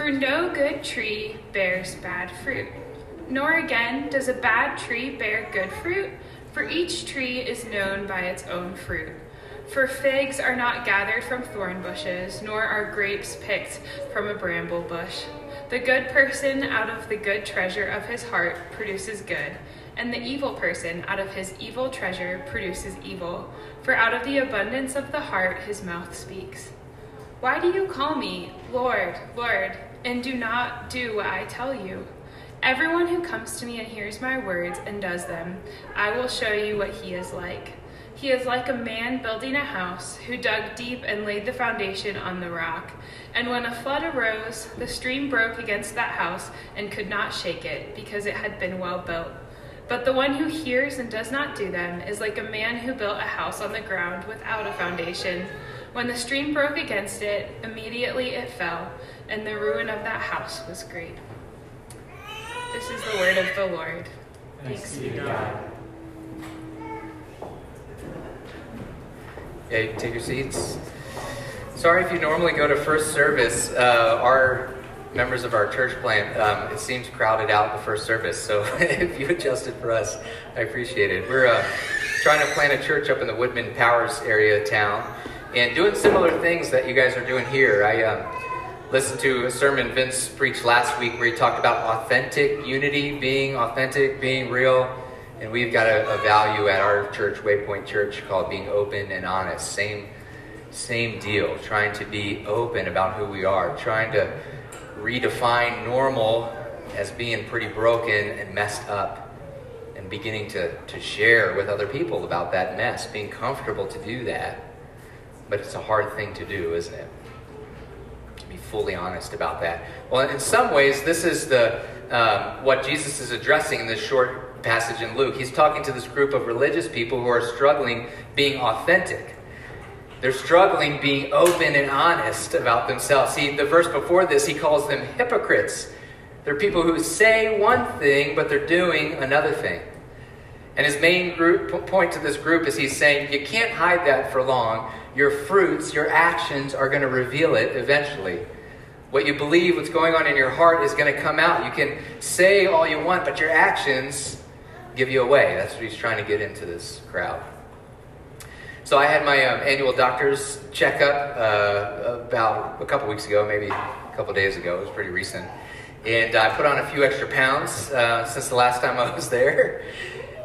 For no good tree bears bad fruit, nor again does a bad tree bear good fruit, for each tree is known by its own fruit. For figs are not gathered from thorn bushes, nor are grapes picked from a bramble bush. The good person out of the good treasure of his heart produces good, and the evil person out of his evil treasure produces evil. For out of the abundance of the heart his mouth speaks. Why do you call me Lord, Lord, and do not do what I tell you? Everyone who comes to me and hears my words and does them, I will show you what he is like. He is like a man building a house who dug deep and laid the foundation on the rock. And when a flood arose, the stream broke against that house and could not shake it, because it had been well built. But the one who hears and does not do them is like a man who built a house on the ground without a foundation. When the stream broke against it, immediately it fell, and the ruin of that house was great. This is the word of the Lord. Thanks be to God. Yeah, you take your seats. Sorry if you normally go to first service. Uh, our members of our church plant, um, it seems crowded out the first service. So if you adjusted for us, I appreciate it. We're uh, trying to plant a church up in the Woodmen Powers area of town and doing similar things that you guys are doing here. I um, listened to a sermon Vince preached last week where he talked about authentic unity, being authentic, being real. And we've got a, a, value at our church, Waypoint Church, called being open and honest. Same, same deal. Trying to be open about who we are. Trying to redefine normal as being pretty broken and messed up. And beginning to, to share with other people about that mess. Being comfortable to do that. But it's a hard thing to do, isn't it? To be fully honest about that. Well, in some ways, this is the um, what Jesus is addressing in this short passage in Luke. He's talking to this group of religious people who are struggling being authentic. They're struggling being open and honest about themselves. See, the verse before this, he calls them hypocrites. They're people who say one thing, but they're doing another thing. And his main group, point to this group is he's saying, you can't hide that for long. Your fruits, your actions are going to reveal it eventually. What you believe, what's going on in your heart is going to come out. You can say all you want, but your actions give you away. That's what he's trying to get into this crowd. So I had my um, annual doctor's checkup uh, about a couple weeks ago, maybe a couple days ago. It was pretty recent. And I put on a few extra pounds uh, since the last time I was there.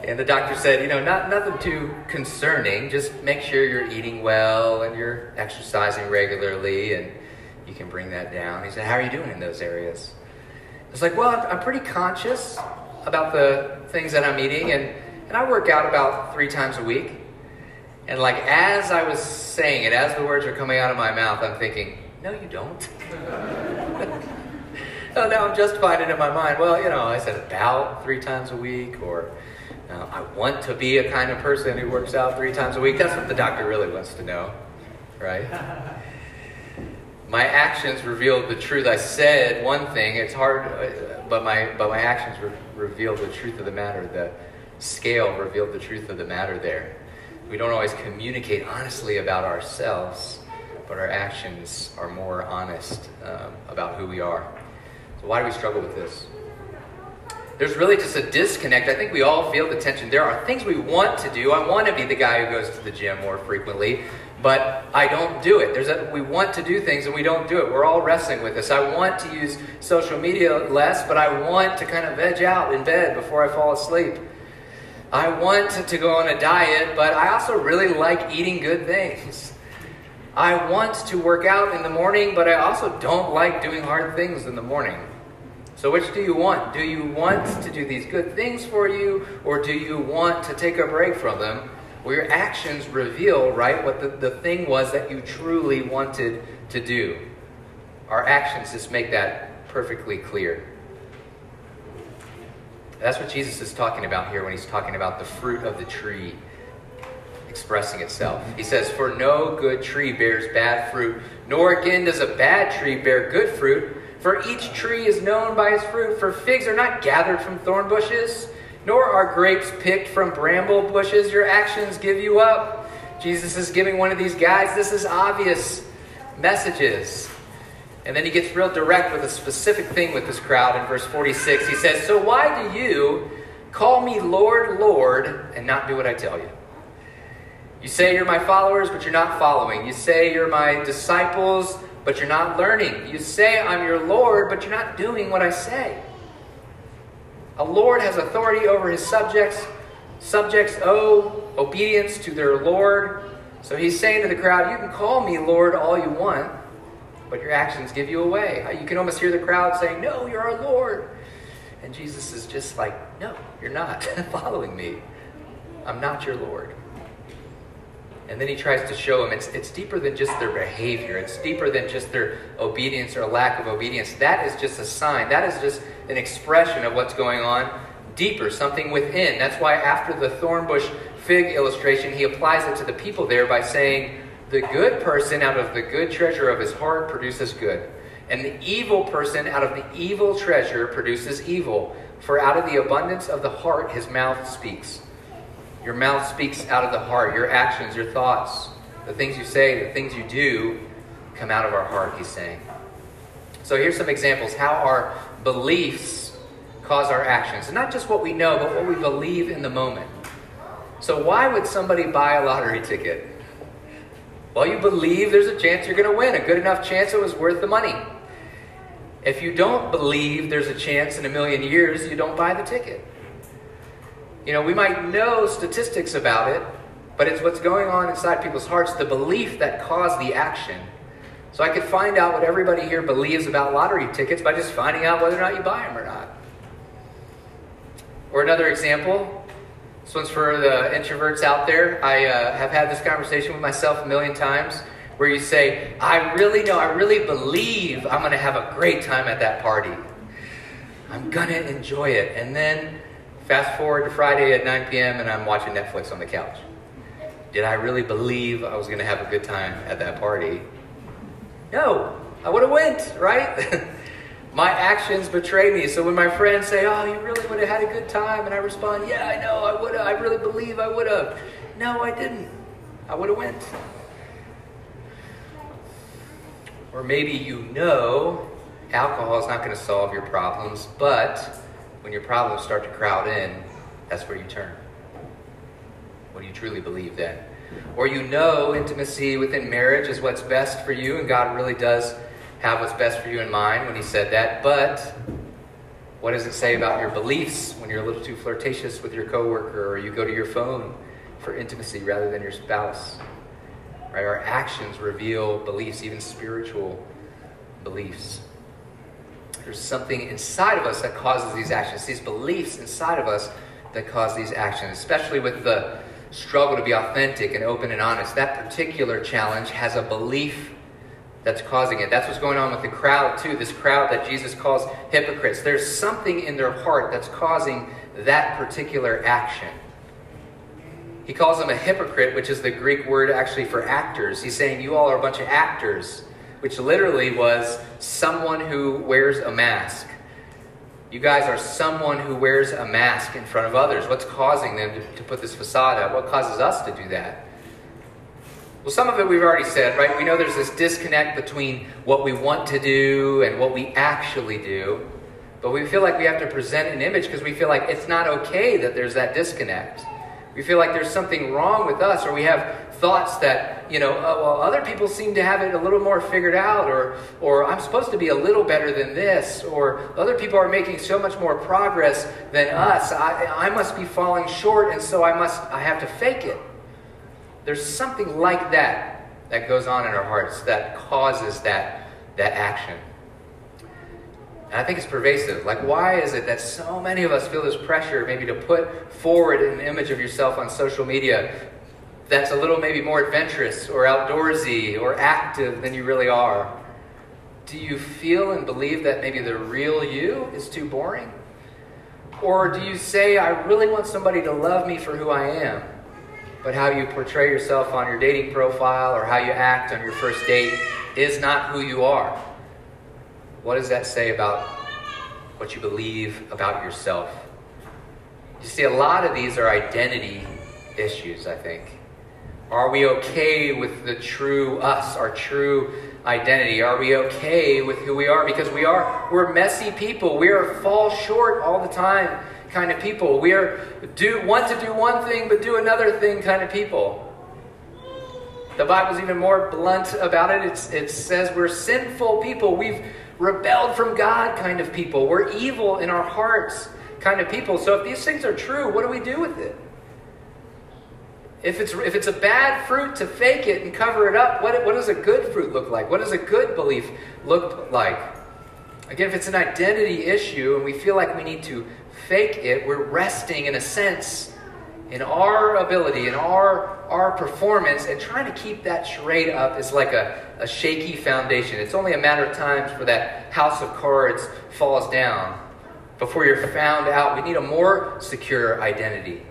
And the doctor said, you know, not nothing too concerning. Just make sure you're eating well and you're exercising regularly, and you can bring that down. He said, how are you doing in those areas? I was like, well, I'm, I'm pretty conscious about the things that I'm eating, and, and I work out about three times a week. And like as I was saying it, as the words are coming out of my mouth, I'm thinking, no, you don't. oh, now I'm justifying it in my mind. Well, you know, I said about three times a week, or uh, I want to be a kind of person who works out three times a week. That's what the doctor really wants to know, right? my actions revealed the truth. I said one thing. It's hard, uh, but my but my actions re- revealed the truth of the matter. The scale revealed the truth of the matter. There, we don't always communicate honestly about ourselves, but our actions are more honest um, about who we are. So why do we struggle with this? There's really just a disconnect. I think we all feel the tension. There are things we want to do. I want to be the guy who goes to the gym more frequently but I don't do it. There's a, we want to do things and we don't do it. We're all wrestling with this. I want to use social media less, but I want to kind of veg out in bed before I fall asleep. I want to go on a diet, but I also really like eating good things. I want to work out in the morning, but I also don't like doing hard things in the morning. So, which do you want? Do you want to do these good things for you, or do you want to take a break from them well, your actions reveal, right, what the, the thing was that you truly wanted to do. Our actions just make that perfectly clear. That's what Jesus is talking about here when he's talking about the fruit of the tree expressing itself. He says, For no good tree bears bad fruit, nor again does a bad tree bear good fruit. For each tree is known by its fruit. For figs are not gathered from thorn bushes nor are grapes picked from bramble bushes. Your actions give you up. Jesus is giving one of these guys, this is obvious messages. And then he gets real direct with a specific thing with this crowd in verse 46. He says, So why do you call me Lord, Lord, and not do what I tell you? You say you're my followers, but you're not following. You say you're my disciples, but you're not learning. You say I'm your Lord, but you're not doing what I say. A Lord has authority over his subjects. Subjects owe obedience to their Lord. So he's saying to the crowd, You can call me Lord all you want, but your actions give you away. Uh, you can almost hear the crowd saying, No, you're our Lord. And Jesus is just like, No, you're not following me. I'm not your Lord. And then he tries to show them it's, it's deeper than just their behavior, it's deeper than just their obedience or lack of obedience. That is just a sign, that is just an expression of what's going on deeper, something within. That's why after the thorn bush fig illustration, he applies it to the people there by saying, The good person out of the good treasure of his heart produces good. And the evil person out of the evil treasure produces evil. For out of the abundance of the heart his mouth speaks. Your mouth speaks out of the heart. Your actions, your thoughts, the things you say, the things you do come out of our heart, he's saying. So here's some examples how our beliefs cause our actions. And not just what we know, but what we believe in the moment. So why would somebody buy a lottery ticket? Well, you believe there's a chance you're going to win, a good enough chance it was worth the money. If you don't believe there's a chance in a million years, you don't buy the ticket. You know, we might know statistics about it, but it's what's going on inside people's hearts, the belief that caused the action. So I could find out what everybody here believes about lottery tickets by just finding out whether or not you buy them or not. Or another example, this one's for the introverts out there. I uh, have had this conversation with myself a million times where you say, I really know, I really believe I'm going to have a great time at that party. I'm going to enjoy it. And then Fast forward to Friday at 9 p.m., and I'm watching Netflix on the couch. Did I really believe I was going to have a good time at that party? No, I would have went, right? my actions betray me. So when my friends say, "Oh, you really would have had a good time," and I respond, "Yeah, I know, I would have. I really believe I would have." No, I didn't. I would have went. Or maybe you know alcohol is not going to solve your problems, but when your problems start to crowd in, that's where you turn. What do you truly believe then? Or you know intimacy within marriage is what's best for you, and God really does have what's best for you in mind when He said that. But what does it say about your beliefs when you're a little too flirtatious with your coworker, or you go to your phone for intimacy rather than your spouse? Right? Our actions reveal beliefs, even spiritual beliefs. There's something inside of us that causes these actions, these beliefs inside of us that cause these actions, especially with the struggle to be authentic and open and honest. That particular challenge has a belief that's causing it. That's what's going on with the crowd, too. This crowd that Jesus calls hypocrites. There's something in their heart that's causing that particular action. He calls them a hypocrite, which is the Greek word actually for actors. He's saying, You all are a bunch of actors which literally was someone who wears a mask. You guys are someone who wears a mask in front of others. What's causing them to, to put this facade up? What causes us to do that? Well, some of it we've already said, right? We know there's this disconnect between what we want to do and what we actually do. But we feel like we have to present an image because we feel like it's not okay that there's that disconnect. We feel like there's something wrong with us, or we have thoughts that, you know, uh, well, other people seem to have it a little more figured out, or, or I'm supposed to be a little better than this, or other people are making so much more progress than us. I, I must be falling short, and so I must, I have to fake it. There's something like that that goes on in our hearts that causes that, that action. And I think it's pervasive. Like, why is it that so many of us feel this pressure maybe to put forward an image of yourself on social media that's a little maybe more adventurous or outdoorsy or active than you really are? Do you feel and believe that maybe the real you is too boring? Or do you say, I really want somebody to love me for who I am, but how you portray yourself on your dating profile or how you act on your first date is not who you are? What does that say about what you believe about yourself? You see, a lot of these are identity issues, I think. Are we okay with the true us, our true identity? Are we okay with who we are? Because we are, we're messy people. We are fall short all the time kind of people. We are do want to do one thing but do another thing kind of people. The Bible's even more blunt about it. It's, it says we're sinful people. We've rebelled from God kind of people. We're evil in our hearts kind of people. So if these things are true, what do we do with it? If it's, if it's a bad fruit to fake it and cover it up, what, what does a good fruit look like? What does a good belief look like? Again, if it's an identity issue and we feel like we need to fake it, we're resting in a sense in our ability, in our, our performance, and trying to keep that charade up is like a, a shaky foundation. It's only a matter of time before that house of cards falls down. Before you're found out, we need a more secure identity.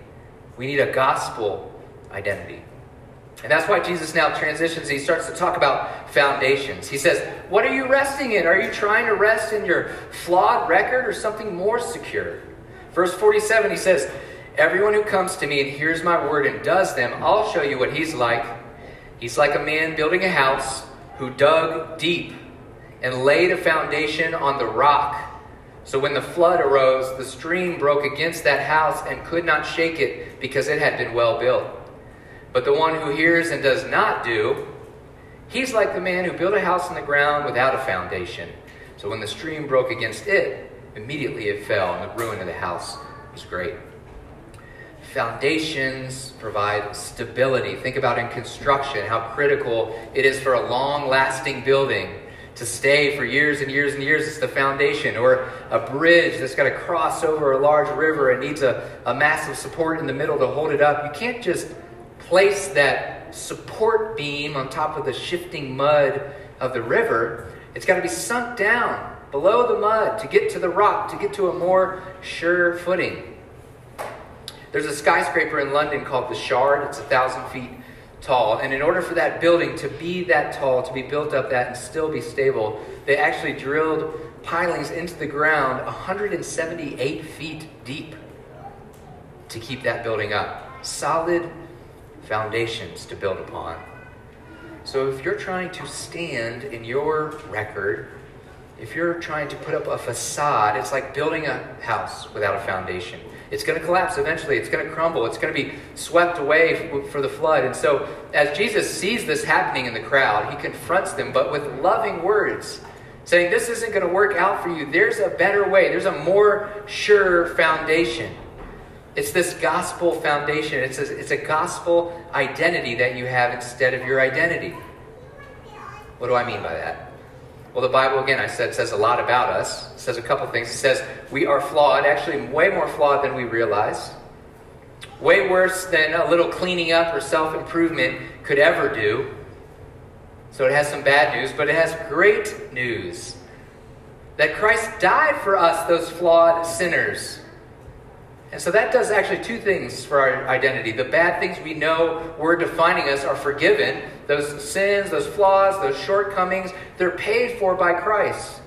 We need a gospel identity. And that's why Jesus now transitions. He starts to talk about foundations. He says, What are you resting in? Are you trying to rest in your flawed record or something more secure? Verse 47, he says, Everyone who comes to me and hears my word and does them, I'll show you what he's like. He's like a man building a house who dug deep and laid a foundation on the rock. So when the flood arose, the stream broke against that house and could not shake it because it had been well built. But the one who hears and does not do, he's like the man who built a house on the ground without a foundation. So when the stream broke against it, immediately it fell, and the ruin of the house was great. Foundations provide stability. Think about in construction how critical it is for a long lasting building to stay for years and years and years. It's the foundation. Or a bridge that's got to cross over a large river and needs a, a massive support in the middle to hold it up. You can't just place that support beam on top of the shifting mud of the river, it's got to be sunk down below the mud to get to the rock, to get to a more sure footing. There's a skyscraper in London called the Shard. It's a thousand feet tall. And in order for that building to be that tall, to be built up that and still be stable, they actually drilled pilings into the ground 178 feet deep to keep that building up. Solid foundations to build upon. So if you're trying to stand in your record, if you're trying to put up a facade, it's like building a house without a foundation. It's going to collapse eventually. It's going to crumble. It's going to be swept away for the flood. And so, as Jesus sees this happening in the crowd, he confronts them, but with loving words, saying, This isn't going to work out for you. There's a better way, there's a more sure foundation. It's this gospel foundation. It's a, it's a gospel identity that you have instead of your identity. What do I mean by that? Well, the Bible, again, I said, says a lot about us. It says a couple things. It says we are flawed, actually, way more flawed than we realize. Way worse than a little cleaning up or self improvement could ever do. So it has some bad news, but it has great news that Christ died for us, those flawed sinners. And so that does actually two things for our identity. The bad things we know were defining us are forgiven. Those sins, those flaws, those shortcomings, they're paid for by Christ.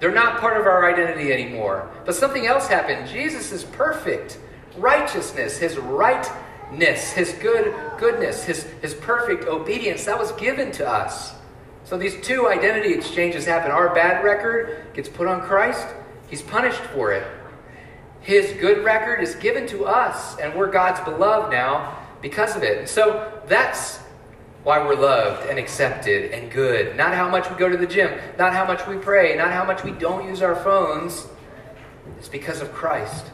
They're not part of our identity anymore. But something else happened. Jesus is perfect. Righteousness, his rightness, his good goodness, his, his perfect obedience, that was given to us. So these two identity exchanges happen. Our bad record gets put on Christ, he's punished for it. His good record is given to us, and we're God's beloved now because of it. So that's why we're loved and accepted and good. Not how much we go to the gym, not how much we pray, not how much we don't use our phones. It's because of Christ.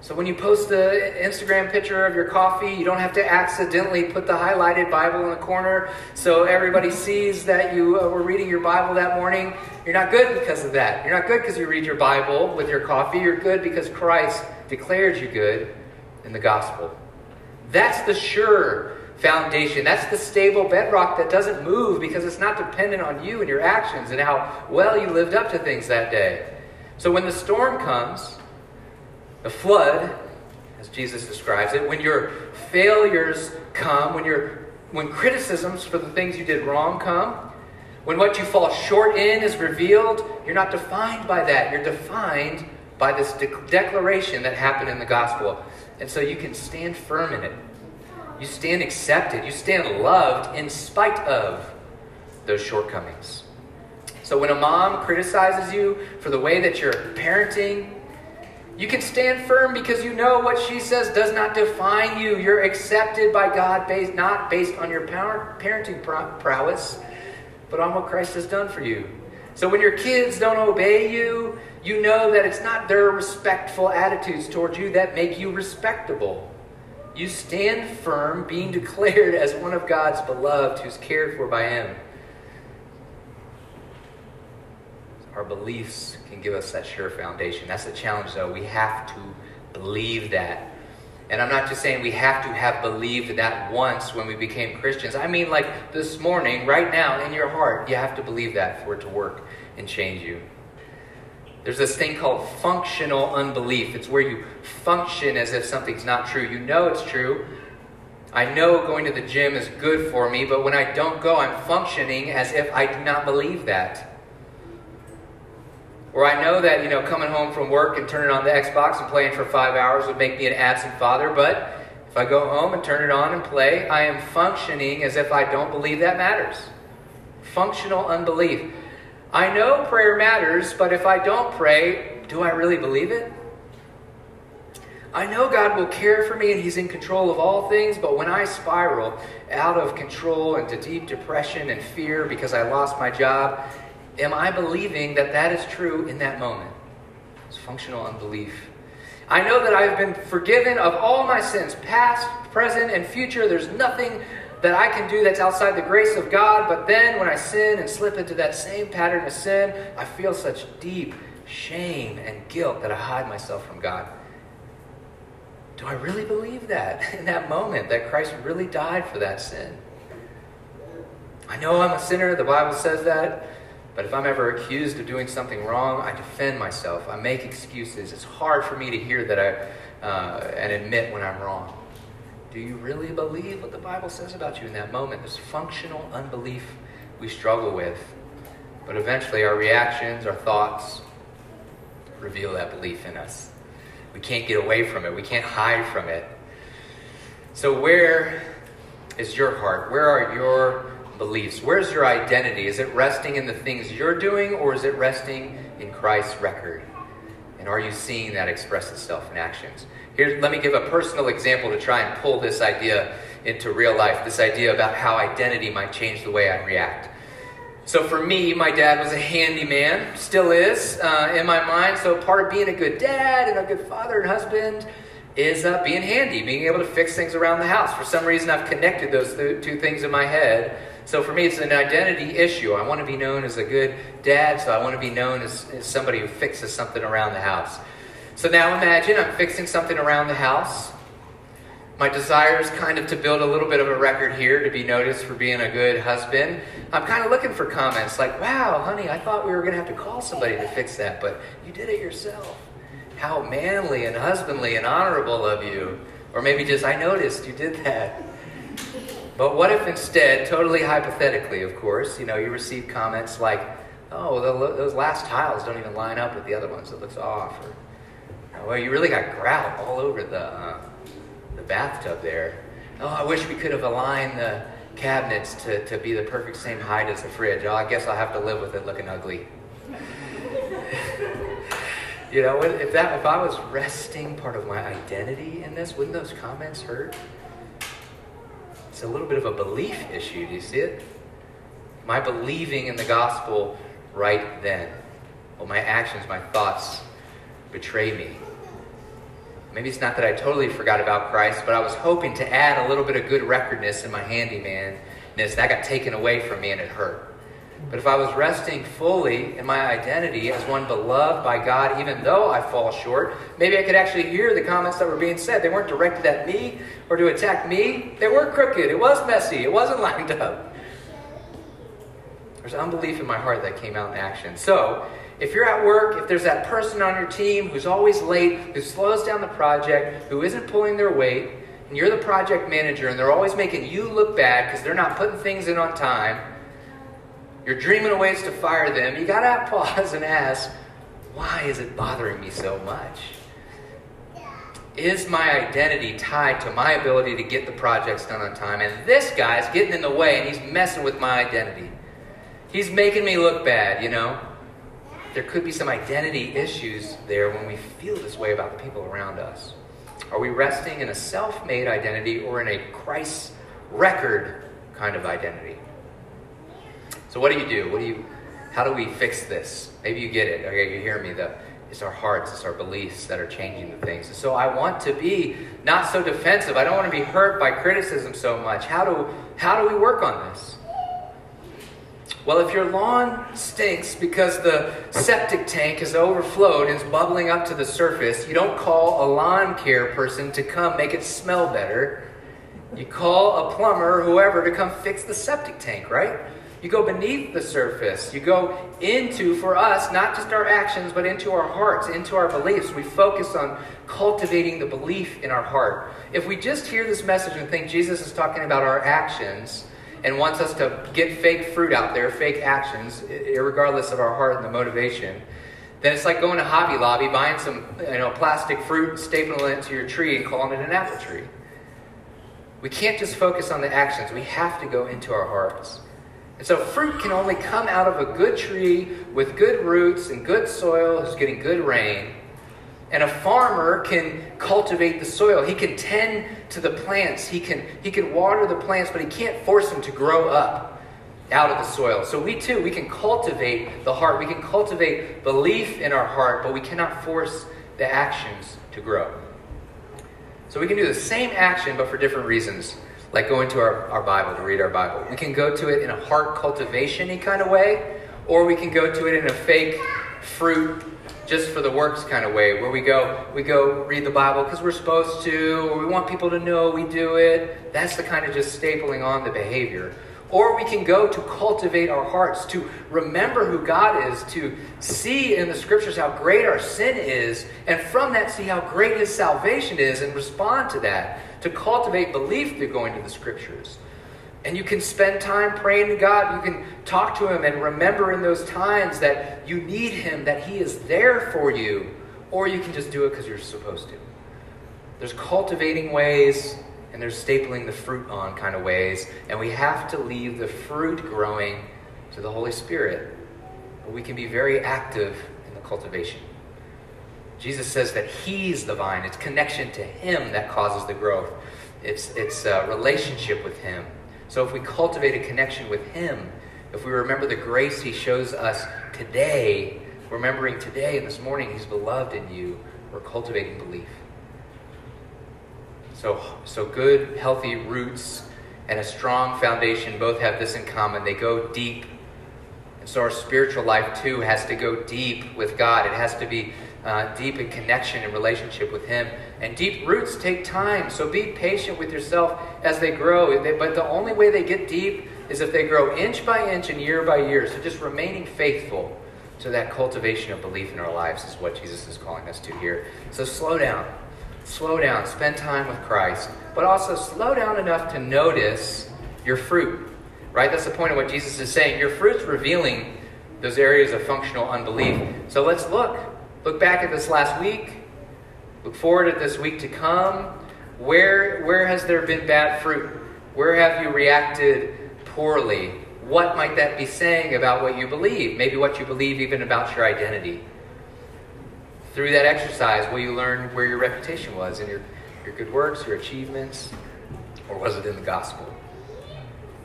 So when you post the Instagram picture of your coffee, you don't have to accidentally put the highlighted Bible in the corner so everybody sees that you uh, were reading your Bible that morning. You're not good because of that. You're not good because you read your Bible with your coffee. You're good because Christ declared you good in the gospel. That's the sure foundation. That's the stable bedrock that doesn't move because it's not dependent on you and your actions and how well you lived up to things that day. So when the storm comes, the flood, as Jesus describes it, when your failures come, when your when criticisms for the things you did wrong come, when what you fall short in is revealed, you're not defined by that. You're defined by this de- declaration that happened in the gospel. And so you can stand firm in it. You stand accepted. You stand loved in spite of those shortcomings. So when a mom criticizes you for the way that you're parenting, you can stand firm because you know what she says does not define you. You're accepted by God based not based on your power, parenting prowess, but on what Christ has done for you. So when your kids don't obey you, you know that it's not their respectful attitudes towards you that make you respectable. You stand firm, being declared as one of God's beloved who's cared for by Him. Our beliefs can give us that sure foundation. That's the challenge, though. We have to believe that. And I'm not just saying we have to have believed that once when we became Christians. I mean, like this morning, right now, in your heart, you have to believe that for it to work and change you. There's this thing called functional unbelief. It's where you function as if something's not true. You know it's true. I know going to the gym is good for me, but when I don't go, I'm functioning as if I do not believe that. Or I know that, you know, coming home from work and turning on the Xbox and playing for five hours would make me an absent father, but if I go home and turn it on and play, I am functioning as if I don't believe that matters. Functional unbelief. I know prayer matters, but if I don't pray, do I really believe it? I know God will care for me and He's in control of all things, but when I spiral out of control into deep depression and fear because I lost my job, am I believing that that is true in that moment? It's functional unbelief. I know that I've been forgiven of all my sins, past, present, and future. There's nothing that I can do that's outside the grace of God, but then when I sin and slip into that same pattern of sin, I feel such deep shame and guilt that I hide myself from God. Do I really believe that in that moment, that Christ really died for that sin? I know I'm a sinner, the Bible says that. But if I'm ever accused of doing something wrong, I defend myself. I make excuses. It's hard for me to hear that I uh, and admit when I'm wrong. Do you really believe what the Bible says about you in that moment? This functional unbelief we struggle with. But eventually, our reactions, our thoughts reveal that belief in us. We can't get away from it, we can't hide from it. So, where is your heart? Where are your beliefs? Where's your identity? Is it resting in the things you're doing or is it resting in Christ's record? And are you seeing that express itself in actions? Here, let me give a personal example to try and pull this idea into real life this idea about how identity might change the way I react. So, for me, my dad was a handyman, still is uh, in my mind. So, part of being a good dad and a good father and husband is uh, being handy, being able to fix things around the house. For some reason, I've connected those th- two things in my head so for me, it's an identity issue. I want to be known as a good dad, so I want to be known as, as somebody who fixes something around the house. So now imagine I'm fixing something around the house. My desire is kind of to build a little bit of a record here to be noticed for being a good husband. I'm kind of looking for comments like, wow, honey, I thought we were going to have to call somebody to fix that, but you did it yourself. How manly and husbandly and honorable of you. Or maybe just, I noticed you did that. But what if instead, totally hypothetically, of course, you know, you receive comments like, oh, the, those last tiles don't even line up with the other ones. It looks off. Or, well, you really got grout all over the, uh, the bathtub there. Oh, I wish we could have aligned the cabinets to, to be the perfect same height as the fridge. Oh, I guess I'll have to live with it looking ugly. you know, if that if I was resting part of my identity in this, wouldn't those comments hurt? It's a little bit of a belief issue. Do you see it? Am I believing in the gospel right then? Well, my actions, my thoughts betray me. Maybe it's not that I totally forgot about Christ, but I was hoping to add a little bit of good recordness in my handymanness. That got taken away from me and it hurt. But if I was resting fully in my identity as one beloved by God, even though I fall short, maybe I could actually hear the comments that were being said. They weren't directed at me or to attack me, they were crooked. It was messy, it wasn't lined up. There's unbelief in my heart that came out in action. So, if you're at work, if there's that person on your team who's always late, who slows down the project, who isn't pulling their weight, and you're the project manager and they're always making you look bad because they're not putting things in on time, you're dreaming of ways to fire them. You got to pause and ask, why is it bothering me so much? is my identity tied to my ability to get the projects done on time? And this guy's getting in the way and he's messing with my identity. He's making me look bad, you know? There could be some identity issues there when we feel this way about the people around us. Are we resting in a self made identity or in a Christ record kind of identity? So, what do you do? What do you, how do we fix this? Maybe you get it. Okay, you hear me. The, it's our hearts, it's our beliefs that are changing the things. So I want to be not so defensive. I don't want to be hurt by criticism so much. How do, how do we work on this? Well, if your lawn stinks because the septic tank has overflowed and is bubbling up to the surface, you don't call a lawn care person to come make it smell better. You call a plumber, whoever, to come fix the septic tank, right? You go beneath the surface. You go into, for us, not just our actions, but into our hearts, into our beliefs. We focus on cultivating the belief in our heart. If we just hear this message and think Jesus is talking about our actions and wants us to get fake fruit out there, fake actions, regardless of our heart and the motivation, then it's like going to Hobby Lobby, buying some you know, plastic fruit, stapling it to your tree, and calling it an apple tree. We can't just focus on the actions. We have to go into our hearts. And so fruit can only come out of a good tree with good roots and good soil who's getting good rain. And a farmer can cultivate the soil. He can tend to the plants. He can, he can water the plants, but he can't force them to grow up out of the soil. So we too, we can cultivate the heart. We can cultivate belief in our heart, but we cannot force the actions to grow. So we can do the same action, but for different reasons like going to our, our Bible to read our Bible. We can go to it in a heart cultivation kind of way, or we can go to it in a fake fruit just for the works kind of way, where we go we go read the Bible because we're supposed to, or we want people to know we do it. That's the kind of just stapling on the behavior. Or we can go to cultivate our hearts, to remember who God is, to see in the scriptures how great our sin is, and from that see how great his salvation is and respond to that to cultivate belief through going to the scriptures. And you can spend time praying to God. You can talk to Him and remember in those times that you need Him, that He is there for you. Or you can just do it because you're supposed to. There's cultivating ways and there's stapling the fruit on kind of ways. And we have to leave the fruit growing to the Holy Spirit. But we can be very active in the cultivation. Jesus says that He's the vine. It's connection to Him that causes the growth. It's, it's a relationship with Him. So if we cultivate a connection with Him, if we remember the grace He shows us today, remembering today and this morning He's beloved in you, we're cultivating belief. So, so good, healthy roots and a strong foundation both have this in common. They go deep. And so our spiritual life too has to go deep with God. It has to be uh, deep in connection and relationship with Him. And deep roots take time, so be patient with yourself as they grow. But the only way they get deep is if they grow inch by inch and year by year. So just remaining faithful to that cultivation of belief in our lives is what Jesus is calling us to here. So slow down. Slow down. Spend time with Christ. But also slow down enough to notice your fruit. Right? That's the point of what Jesus is saying. Your fruit's revealing those areas of functional unbelief. So let's look. Look back at this last week. Look forward at this week to come. Where, where has there been bad fruit? Where have you reacted poorly? What might that be saying about what you believe? Maybe what you believe even about your identity. Through that exercise, will you learn where your reputation was in your, your good works, your achievements, or was it in the gospel?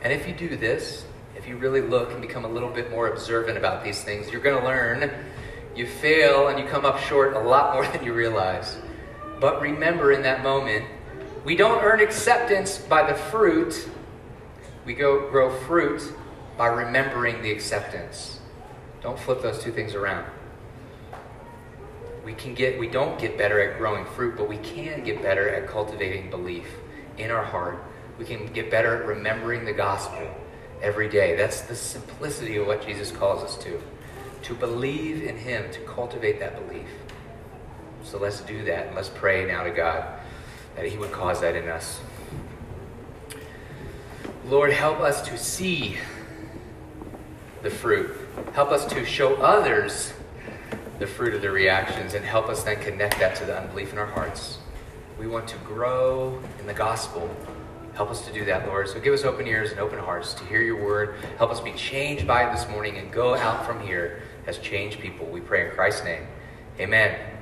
And if you do this, if you really look and become a little bit more observant about these things, you're going to learn you fail and you come up short a lot more than you realize. But remember in that moment, we don't earn acceptance by the fruit, we go grow fruit by remembering the acceptance. Don't flip those two things around. We can get we don't get better at growing fruit, but we can get better at cultivating belief in our heart. We can get better at remembering the gospel every day. That's the simplicity of what Jesus calls us to to believe in Him, to cultivate that belief. So let's do that. And let's pray now to God that He would cause that in us. Lord, help us to see the fruit. Help us to show others the fruit of the reactions and help us then connect that to the unbelief in our hearts. We want to grow in the gospel. Help us to do that, Lord. So give us open ears and open hearts to hear your word. Help us be changed by it this morning and go out from here as changed people. We pray in Christ's name. Amen.